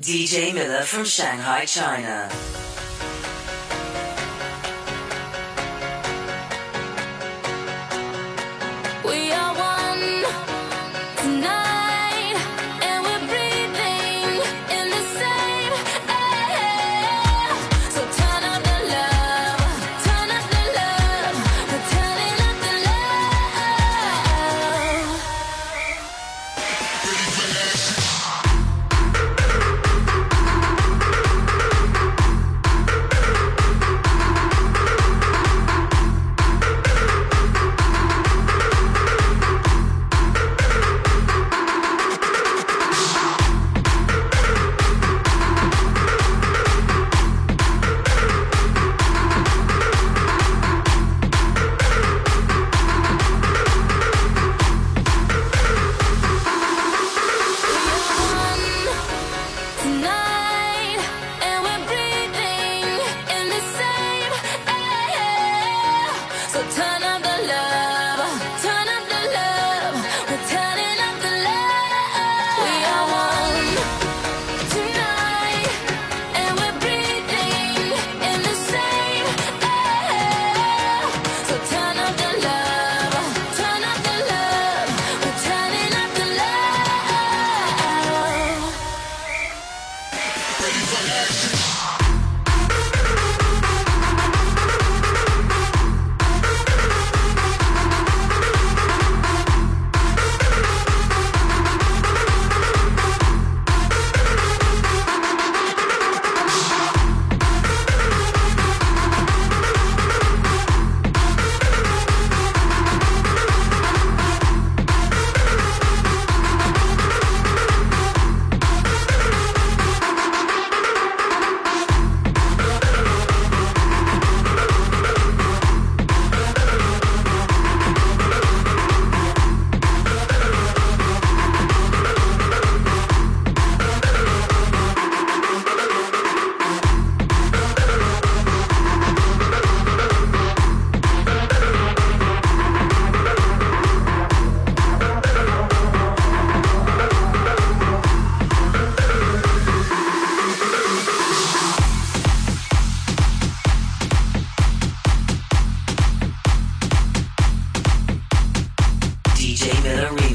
DJ Miller from Shanghai, China. so. Hillary.